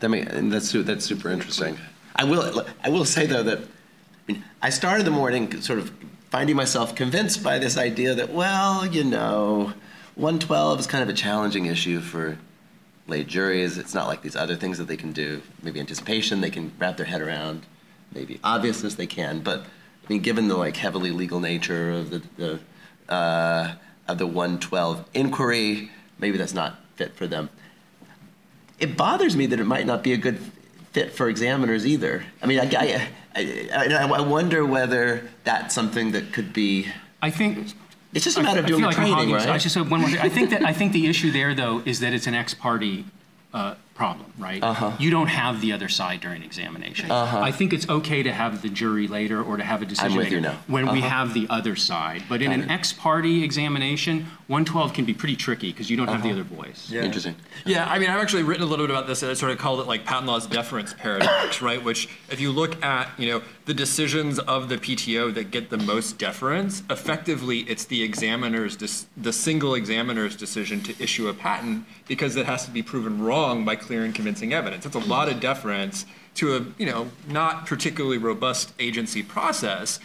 That may, that's that's super interesting. I will I will say though that I started the morning sort of finding myself convinced by this idea that well you know 112 is kind of a challenging issue for lay juries. It's not like these other things that they can do. Maybe anticipation they can wrap their head around. Maybe obviousness they can. But I mean given the like heavily legal nature of the, the uh, of the 112 inquiry, maybe that's not fit for them it bothers me that it might not be a good fit for examiners either. I mean, I, I, I, I wonder whether that's something that could be. I think it's just a matter I, of doing the like training, right? I just one more thing. I think that I think the issue there though is that it's an ex parte uh, problem, right? Uh-huh. You don't have the other side during examination. Uh-huh. I think it's okay to have the jury later or to have a decision with maker you now. when we Uh-huh. have the other side. But in Got an it. ex parte examination, 112 can be pretty tricky because you don't have the Uh-huh. other voice. Yeah. Interesting. Yeah, I mean, I've actually written a little bit about this. and I sort of called it like patent law's deference paradox, right? Which, if you look at, you know, the decisions of the PTO that get the most deference, effectively, it's the examiner's, dis- the single examiner's decision to issue a patent because it has to be proven wrong by clear and convincing evidence. That's a lot of deference to a, you know, not particularly robust agency process.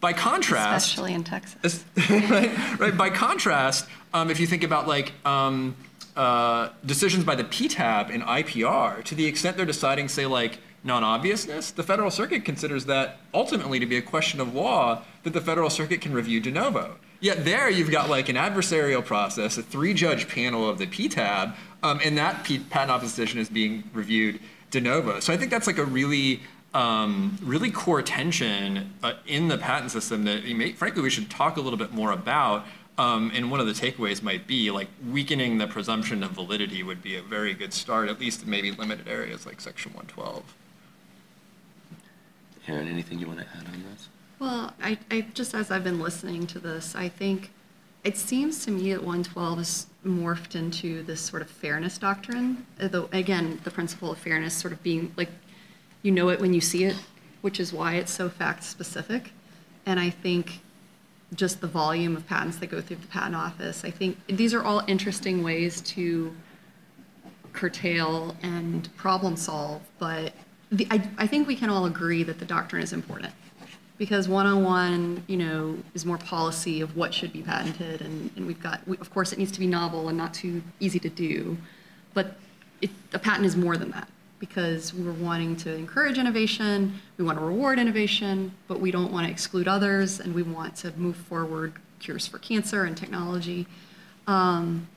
By contrast, especially in Texas. Right, right. By contrast, um, if you think about like um, uh, decisions by the PTAB in IPR, to the extent they're deciding, say, like non-obviousness, the Federal Circuit considers that ultimately to be a question of law that the Federal Circuit can review de novo. Yet there you've got like an adversarial process, a three-judge panel of the PTAB, um, and that P- patent office decision is being reviewed de novo. So I think that's like a really um, really core tension uh, in the patent system that you may, frankly we should talk a little bit more about. Um, and one of the takeaways might be like weakening the presumption of validity would be a very good start, at least in maybe limited areas like Section 112. Erin, anything you want to add on this? Well, I, I just as I've been listening to this, I think it seems to me that 112 has morphed into this sort of fairness doctrine. Uh, Although again, the principle of fairness sort of being like you know it when you see it, which is why it's so fact specific. And I think just the volume of patents that go through the patent office, I think these are all interesting ways to curtail and problem solve, but the, I, I think we can all agree that the doctrine is important because 101, you know, is more policy of what should be patented, and, and we've got, we, of course, it needs to be novel and not too easy to do, but it, a patent is more than that because we're wanting to encourage innovation, we want to reward innovation, but we don't want to exclude others, and we want to move forward cures for cancer and technology. Um,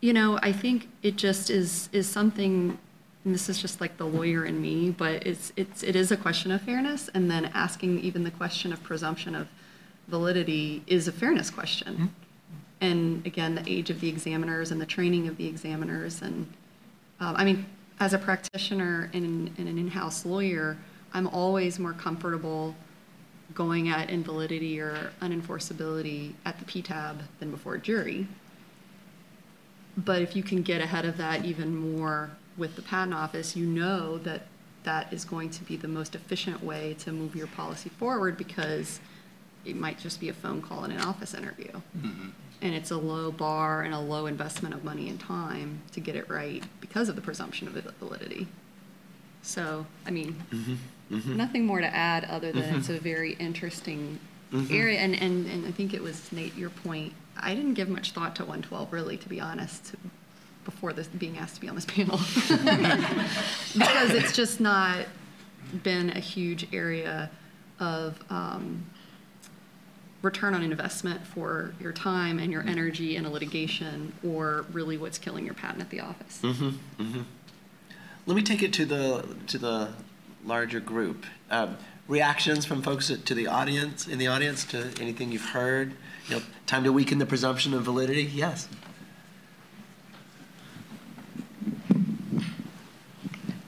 you know, I think it just is is something. And this is just like the lawyer in me, but it's it's it is a question of fairness, and then asking even the question of presumption of validity is a fairness question. And again, the age of the examiners and the training of the examiners, and um, I mean, as a practitioner and, and an in-house lawyer, I'm always more comfortable going at invalidity or unenforceability at the PTAB than before a jury. But if you can get ahead of that even more with the patent office, you know that that is going to be the most efficient way to move your policy forward because it might just be a phone call and an office interview. Mm-hmm. And it's a low bar and a low investment of money and time to get it right because of the presumption of validity. So, I mean, mm-hmm. Mm-hmm. nothing more to add other than it's a very interesting area. And, and, and I think it was Nate, your point. I didn't give much thought to 112, really, to be honest, before this being asked to be on this panel. because it's just not been a huge area of um, return on investment for your time and your energy in a litigation or really what's killing your patent at the office. Let me take it to the to the larger group. Um, reactions from folks to the audience in the audience to anything you've heard. You know, time to weaken the presumption of validity. Yes.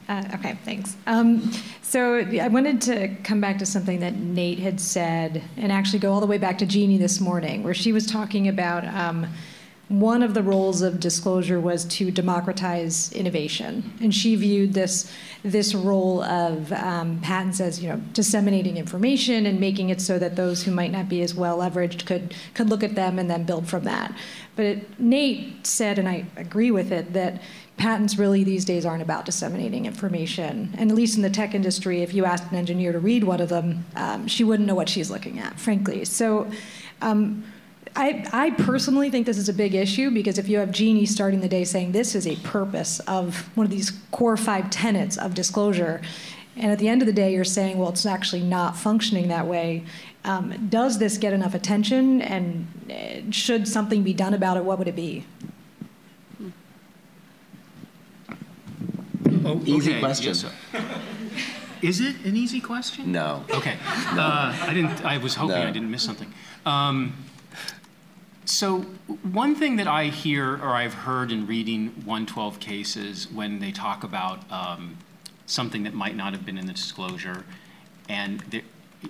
Uh, okay, thanks. Um, so I wanted to come back to something that Nate had said, and actually go all the way back to Jeannie this morning, where she was talking about um, one of the roles of disclosure was to democratize innovation, and she viewed this this role of um, patents as you know disseminating information and making it so that those who might not be as well leveraged could could look at them and then build from that. But it, Nate said, and I agree with it, that patents really these days aren't about disseminating information. And at least in the tech industry, if you asked an engineer to read one of them, um, she wouldn't know what she's looking at, frankly. So. Um, I, I, personally think this is a big issue because if you have Jeannie starting the day saying this is a purpose of one of these core five tenets of disclosure, and at the end of the day you're saying, well, it's actually not functioning that way, um, does this get enough attention and uh, should something be done about it, what would it be? Oh, easy okay, question. yes, Is it an easy question? No. Okay. Uh, I didn't. I was hoping No. I didn't miss something. Um, so one thing that I hear or I've heard in reading 112 cases when they talk about um, something that might not have been in the disclosure, and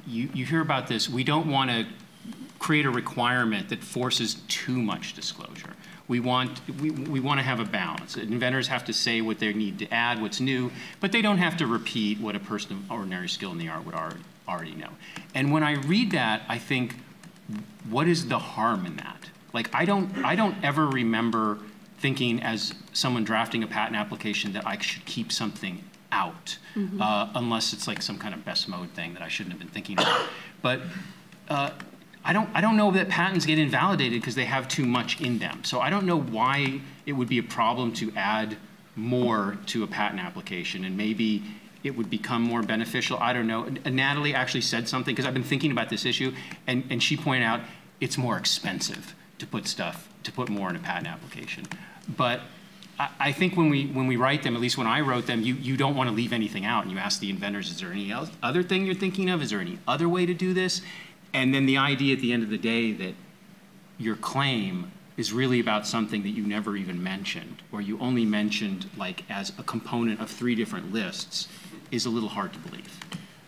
you, you hear about this. We don't want to create a requirement that forces too much disclosure. We want, we, we want to have a balance. Inventors have to say what they need to add, what's new, but they don't have to repeat what a person of ordinary skill in the art would already, already know. And when I read that, I think, what is the harm in that? Like, I don't, I don't ever remember thinking as someone drafting a patent application that I should keep something out, uh, unless it's like some kind of best mode thing that I shouldn't have been thinking about. But uh, I don't, I don't know that patents get invalidated because they have too much in them. So I don't know why it would be a problem to add more to a patent application, and maybe it would become more beneficial. I don't know. N- Natalie actually said something because I've been thinking about this issue, and, and she pointed out it's more expensive to put stuff to put more in a patent application. But I, I think when we when we write them, at least when I wrote them, you, you don't want to leave anything out, and you ask the inventors, is there any else, other thing you're thinking of? Is there any other way to do this? And then the idea at the end of the day that your claim is really about something that you never even mentioned, or you only mentioned like as a component of three different lists, is a little hard to believe.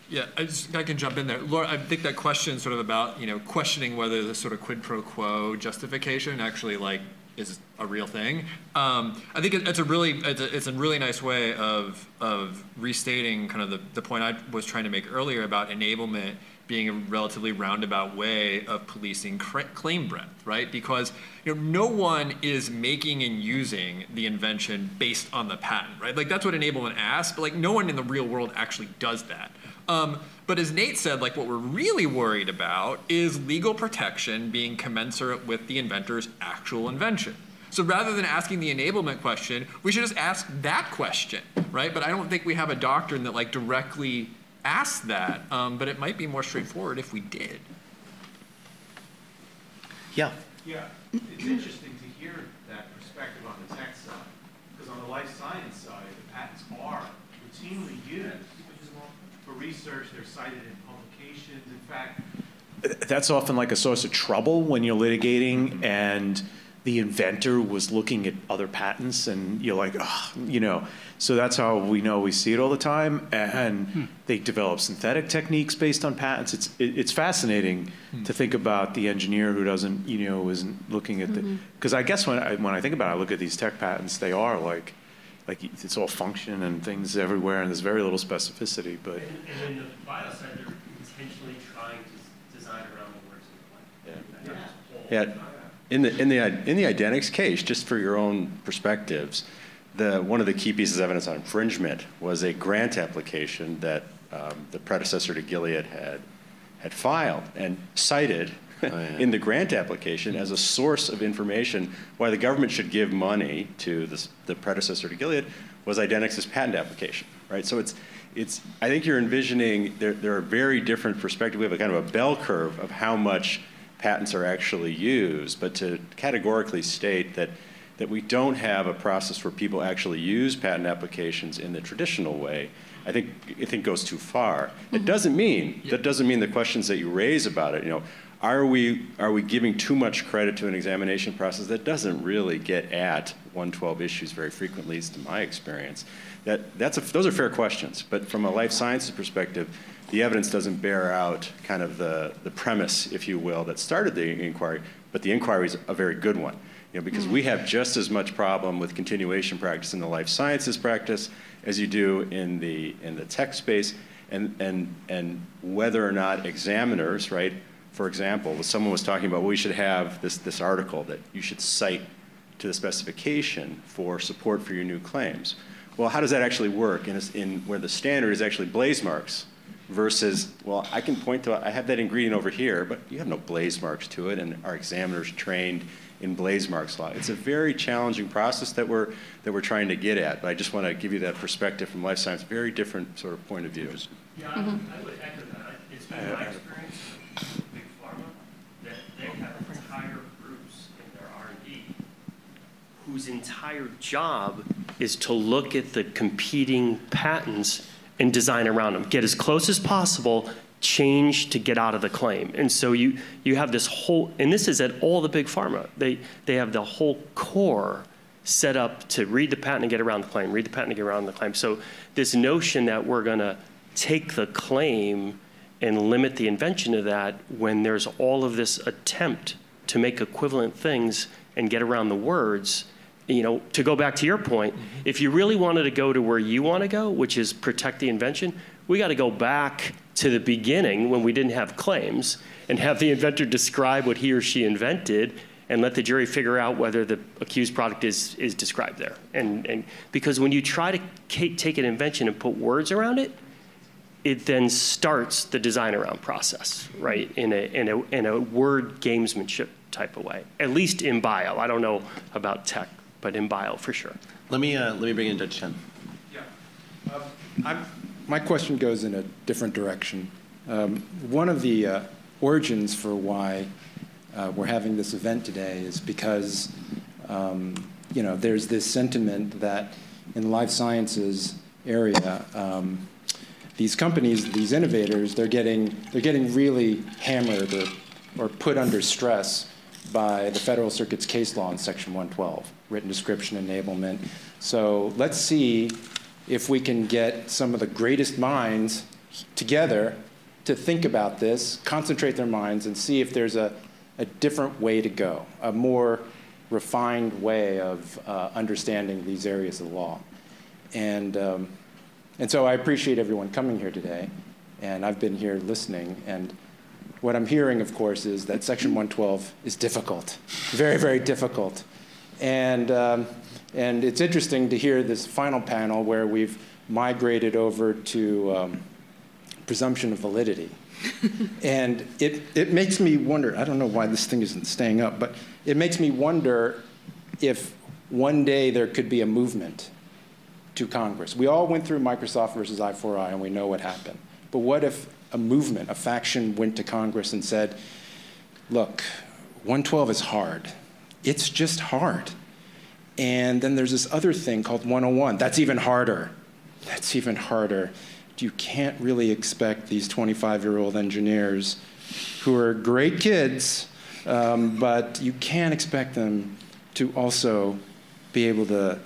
Yeah, I, just, I can jump in there. Laura, I think that question sort of about, you know, questioning whether the sort of quid pro quo justification actually like is a real thing. Um, I think it, it's a really it's a, it's a really nice way of of restating kind of the, the point I was trying to make earlier about enablement being a relatively roundabout way of policing claim breadth, right? Because you know no one is making and using the invention based on the patent, right? Like that's what enablement asks, but like no one in the real world actually does that. Um, but as Nate said, like what we're really worried about is legal protection being commensurate with the inventor's actual invention. So rather than asking the enablement question, we should just ask that question, right? But I don't think we have a doctrine that like directly asks that. Um, but it might be more straightforward if we did. Yeah. Yeah, it's interesting to hear that perspective on the tech side, because on the life science side, the patents are routinely used for research, they're cited in publications, in fact. that's often like a source of trouble when you're litigating and the inventor was looking at other patents and you're like, oh, you know. So that's how we know we see it all the time. And hmm. they develop synthetic techniques based on patents. It's it, it's fascinating hmm. to think about the engineer who doesn't, you know, isn't looking at the. Mm-hmm. Because I guess when I, when I think about it, I look at these tech patents, they are like, like it's all function and things everywhere, and there's very little specificity. But And, and in the bio side, they're intentionally trying to design around the words of the claim. Yeah, in the, in the, in the Idenix case, just for your own perspectives, the, one of the key pieces of evidence on infringement was a grant application that um, the predecessor to Gilead had, had filed and cited in the grant application as a source of information why the government should give money to this, the predecessor to Gilead was Idenix's patent application, right? So it's, it's, I think you're envisioning, there, there are very different perspectives. We have a kind of a bell curve of how much patents are actually used, but to categorically state that, that we don't have a process where people actually use patent applications in the traditional way, I think, I think goes too far. It mm-hmm. doesn't mean, that doesn't mean the questions that you raise about it, you know, are we, are we giving too much credit to an examination process that doesn't really get at 112 issues very frequently, at least in my experience? That, that's a, those are fair questions, but from a life sciences perspective, the evidence doesn't bear out kind of the, the premise, if you will, that started the inquiry, but the inquiry is a very good one. You know, because we have just as much problem with continuation practice in the life sciences practice as you do in the, in the tech space, and, and, and whether or not examiners, right, for example, someone was talking about, well, we should have this, this article that you should cite to the specification for support for your new claims. Well, how does that actually work in, in where the standard is actually blaze marks versus, well, I can point to, I have that ingredient over here, but you have no blaze marks to it, and our examiners trained in blaze marks law. It's a very challenging process that we're, that we're trying to get at, but I just want to give you that perspective from life science, very different sort of point of view. Yeah, I, would, I mm-hmm. would echo that. It's been my experience with Big Pharma that they have entire groups in their R&D whose entire job is to look at the competing patents and design around them, get as close as possible, change to get out of the claim. And so you, you have this whole, and this is at all the big pharma. They, they have the whole core set up to read the patent and get around the claim, read the patent and get around the claim. So this notion that we're going to take the claim and limit the invention of that when there's all of this attempt to make equivalent things and get around the words you know, to go back to your point, mm-hmm. if you really wanted to go to where you want to go, which is protect the invention, we got to go back to the beginning when we didn't have claims and have the inventor describe what he or she invented and let the jury figure out whether the accused product is, is described there. And, and because when you try to take an invention and put words around it, it then starts the design around process, right? In a, in a, in a word gamesmanship type of way, at least in bio. I don't know about tech but in bio for sure. Let me uh, let me bring in Judge Chen. Yeah, um, my question goes in a different direction. Um, one of the uh, origins for why uh, we're having this event today is because um, you know there's this sentiment that in the life sciences area. Um, these companies, these innovators, they're getting, they're getting really hammered or, or put under stress by the Federal Circuit's case law in Section 112 written description enablement. So let's see if we can get some of the greatest minds together to think about this, concentrate their minds, and see if there's a, a different way to go, a more refined way of uh, understanding these areas of the law. And, um, and so I appreciate everyone coming here today, and I've been here listening. And what I'm hearing, of course, is that Section 112 is difficult, very, very difficult. And, um, and it's interesting to hear this final panel where we've migrated over to um, presumption of validity. and it, it makes me wonder I don't know why this thing isn't staying up, but it makes me wonder if one day there could be a movement to Congress. We all went through Microsoft versus I4I and we know what happened. But what if a movement, a faction went to Congress and said, look, 112 is hard it's just hard. And then there's this other thing called 101. That's even harder. That's even harder. You can't really expect these 25 year old engineers who are great kids, um, but you can't expect them to also be able to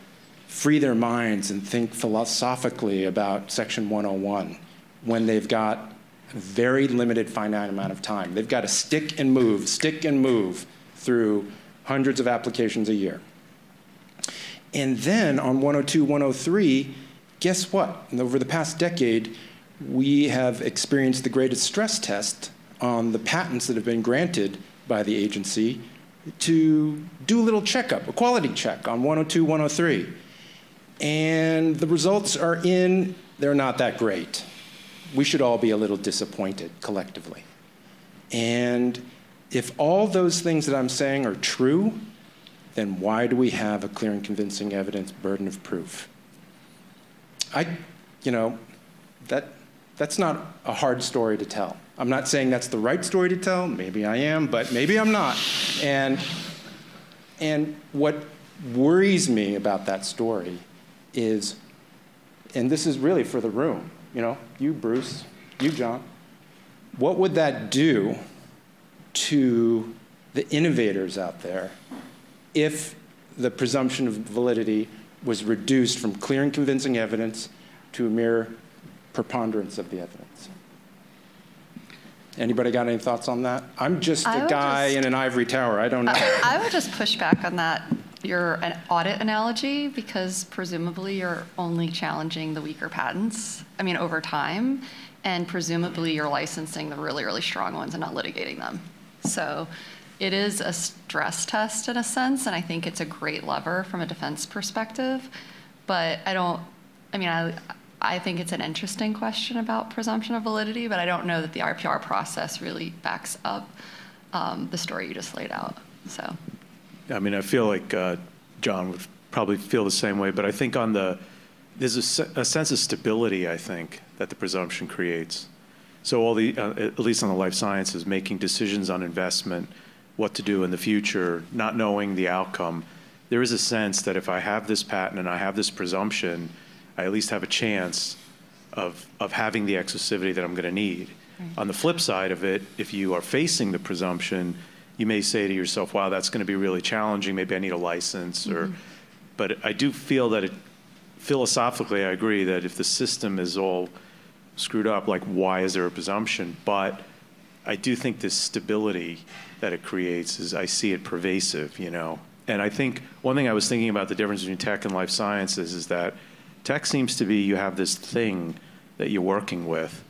free their minds and think philosophically about Section 101 when they've got a very limited finite amount of time. They've got to stick and move, stick and move through hundreds of applications a year. And then on 102, 103, guess what? And Over the past decade, we have experienced the greatest stress test on the patents that have been granted by the agency to do a little checkup, a quality check on 102, 103. And the results are in, they're not that great. We should all be a little disappointed collectively. And if all those things that I'm saying are true, then why do we have a clear and convincing evidence burden of proof? I, you know, that, that's not a hard story to tell. I'm not saying that's the right story to tell. Maybe I am, but maybe I'm not. And, and what worries me about that story is, and this is really for the room, you know, you, Bruce, you, John, what would that do to the innovators out there if the presumption of validity was reduced from clear and convincing evidence to a mere preponderance of the evidence. Anybody got any thoughts on that? I'm just I a guy just- in an ivory tower. I don't know. I would just push back on that, your an audit analogy, because presumably you're only challenging the weaker patents, I mean, over time, and presumably you're licensing the really, really strong ones and not litigating them. So it is a stress test in a sense, and I think it's a great lever from a defense perspective. But I don't, I mean, I, I think it's an interesting question about presumption of validity, but I don't know that the IPR process really backs up um, the story you just laid out. So. I mean, I feel like uh, John would probably feel the same way, but I think on the there's a, a sense of stability. I think that the presumption creates. So all the, uh, at least on the life sciences, making decisions on investment, what to do in the future, not knowing the outcome. There is a sense that if I have this patent and I have this presumption, I at least have a chance of of having the exclusivity that I'm going to need. On the flip side of it, if you are facing the presumption, you may say to yourself, wow, that's going to be really challenging. Maybe I need a license. Or, but I do feel that it, philosophically, I agree that if the system is all screwed up, like why is there a presumption? But I do think this stability that it creates is I see it pervasive, you know. And I think one thing I was thinking about the difference between tech and life sciences is that tech seems to be you have this thing that you're working with.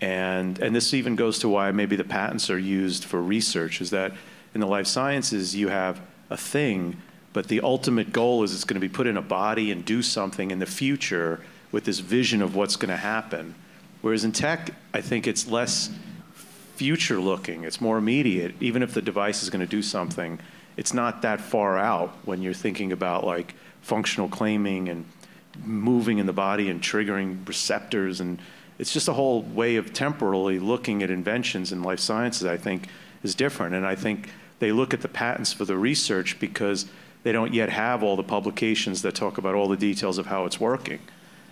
And, and this even goes to why maybe the patents are used for research is that in the life sciences you have a thing, but the ultimate goal is it's going to be put in a body and do something in the future with this vision of what's going to happen. Whereas in tech, I think it's less future looking, it's more immediate. Even if the device is going to do something, it's not that far out when you're thinking about like functional claiming and moving in the body and triggering receptors. And it's just a whole way of temporally looking at inventions in life sciences i think is different. And i think they look at the patents for the research because they don't yet have all the publications that talk about all the details of how it's working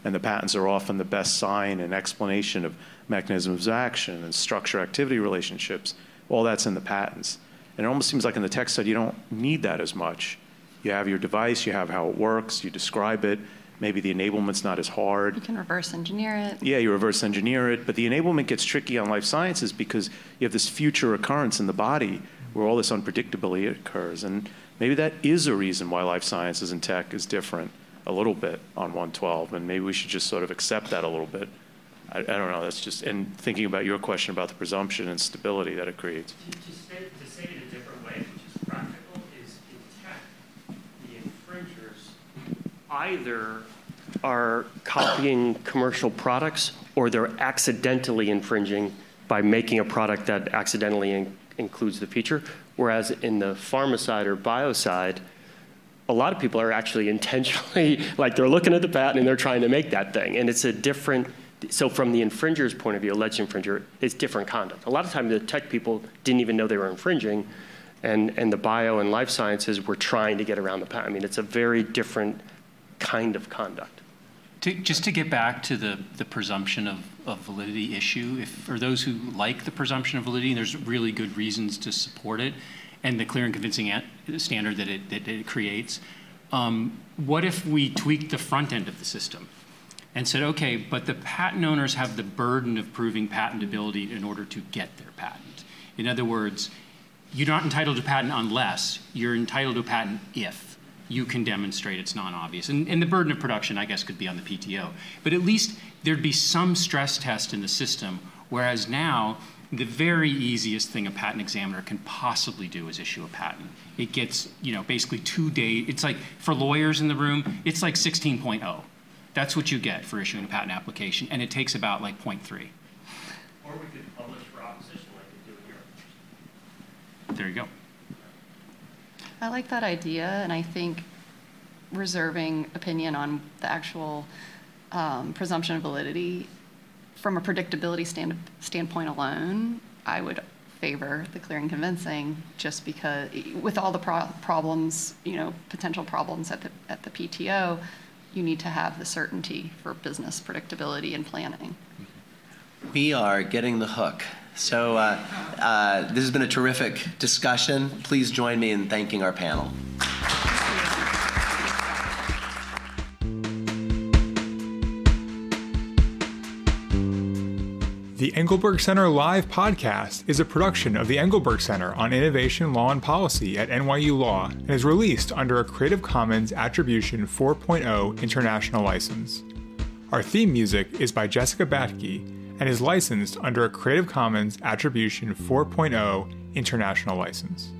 and the patents are often the best sign and explanation of mechanisms of action and structure activity relationships. All that's in the patents. And it almost seems like in the tech side you don't need that as much. You have your device you have how it works you describe it. Maybe the enablement's not as hard. You can reverse engineer it. yeah, you reverse engineer it, but the enablement gets tricky on life sciences because you have this future occurrence in the body where all this unpredictability occurs. And maybe that is a reason why life sciences and tech is different a little bit on 112. And maybe we should just sort of accept that a little bit. I, I don't know. That's just, and thinking about your question about the presumption and stability that it creates. To, to, say, to say it a different way, which is practical, is in tech, the infringers either are copying commercial products or they're accidentally infringing by making a product that accidentally in- includes the feature. Whereas in the pharma side or bio side, a lot of people are actually intentionally, like they're looking at the patent and they're trying to make that thing. And it's a different, so from the infringer's point of view, alleged infringer, it's different conduct. A lot of times the tech people didn't even know they were infringing, and, and the bio and life sciences were trying to get around the patent. I mean, it's a very different kind of conduct. To, just to get back to the, the presumption of, of validity issue, if for those who like the presumption of validity, there's really good reasons to support it, and the clear and convincing an- standard that it, that it creates. Um, what if we tweaked the front end of the system and said, okay, but the patent owners have the burden of proving patentability in order to get their patent? In other words, you're not entitled to patent unless you're entitled to patent if you can demonstrate it's non-obvious. And, and the burden of production, I guess, could be on the PTO. But at least there'd be some stress test in the system, whereas now, the very easiest thing a patent examiner can possibly do is issue a patent. It gets, you know, basically two days. It's like, for lawyers in the room, it's like 16.0. That's what you get for issuing a patent application, and it takes about like 0.3. Or we could publish for opposition like they do in Europe. There you go. I like that idea, and I think reserving opinion on the actual um, presumption of validity from a predictability stand, standpoint alone, I would favor the clear and convincing just because with all the pro- problems, you know, potential problems at the, at the PTO, you need to have the certainty for business predictability and planning. We are getting the hook. So uh, uh, this has been a terrific discussion. Please join me in thanking our panel. The Engelberg Center Live podcast is a production of the Engelberg Center on Innovation, Law, and Policy at NYU Law and is released under a Creative Commons Attribution 4.0 international license. Our theme music is by Jessica Batke and is licensed under a Creative Commons Attribution 4.0 international license.